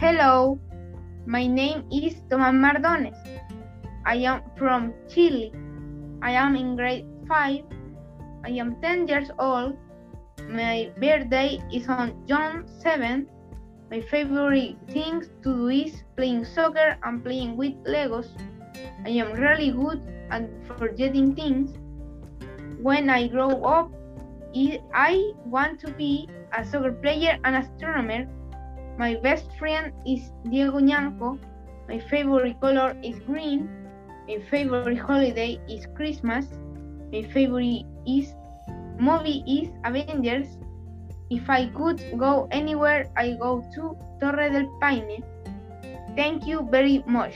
Hello, my name is Tomás Mardones. I am from Chile. I am in grade 5. I am 10 years old. My birthday is on June 7th. My favorite things to do is playing soccer and playing with Legos. I am really good at forgetting things. When I grow up, I want to be a soccer player and astronomer. My best friend is Diego Ñanco. My favorite color is green. My favorite holiday is Christmas. My favorite is movie is Avengers. If I could go anywhere, I go to Torre del Paine. Thank you very much.